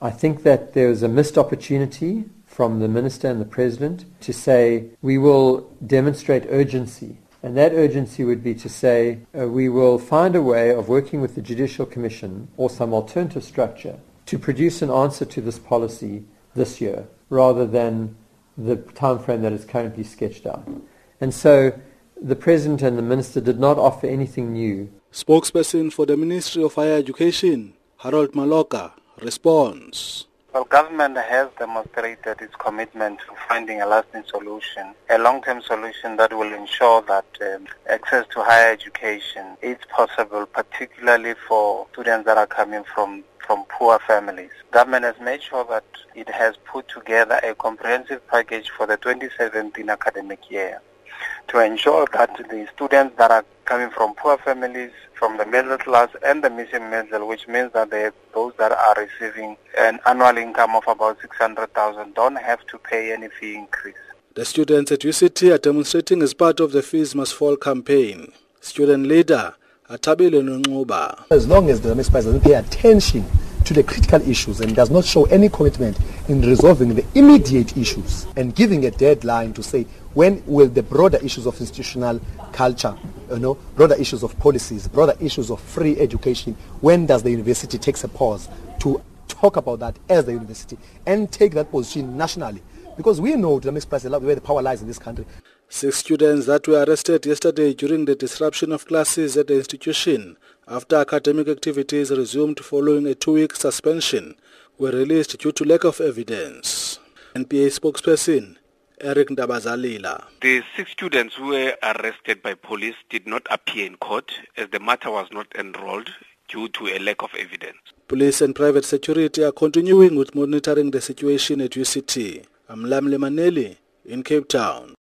I think that there was a missed opportunity from the Minister and the President to say, we will demonstrate urgency. And that urgency would be to say, uh, we will find a way of working with the Judicial Commission or some alternative structure to produce an answer to this policy this year, rather than the time frame that is currently sketched out. And so the President and the Minister did not offer anything new. Spokesperson for the Ministry of Higher Education, Harold Maloka, responds. Well, government has demonstrated its commitment to finding a lasting solution, a long-term solution that will ensure that um, access to higher education is possible, particularly for students that are coming from from poor families. Government has made sure that it has put together a comprehensive package for the 2017 academic year to ensure that the students that are coming from poor families, from the middle class and the missing middle, which means that they, those that are receiving an annual income of about 600,000 don't have to pay any fee increase. The students at UCT are demonstrating as part of the Fees Must Fall campaign. Student leader Atabile Nonxuba. As long as the Mr. President pay attention to the critical issues and does not show any commitment in resolving the immediate issues and giving a deadline to say when will the broader issues of institutional culture, you know, broader issues of policies, broader issues of free education, when does the university take a pause to talk about that as the university and take that position nationally? Because we know, to the Mr. President, where the power lies in this country. Six students that were arrested yesterday during the disruption of classes at the institution after academic activities resumed following a two-week suspension were released due to lack of evidence. NPA spokesperson Eric Ntabazalila. The six students who were arrested by police did not appear in court as the matter was not enrolled due to a lack of evidence. Police and private security are continuing with monitoring the situation at UCT. I'm in Cape Town.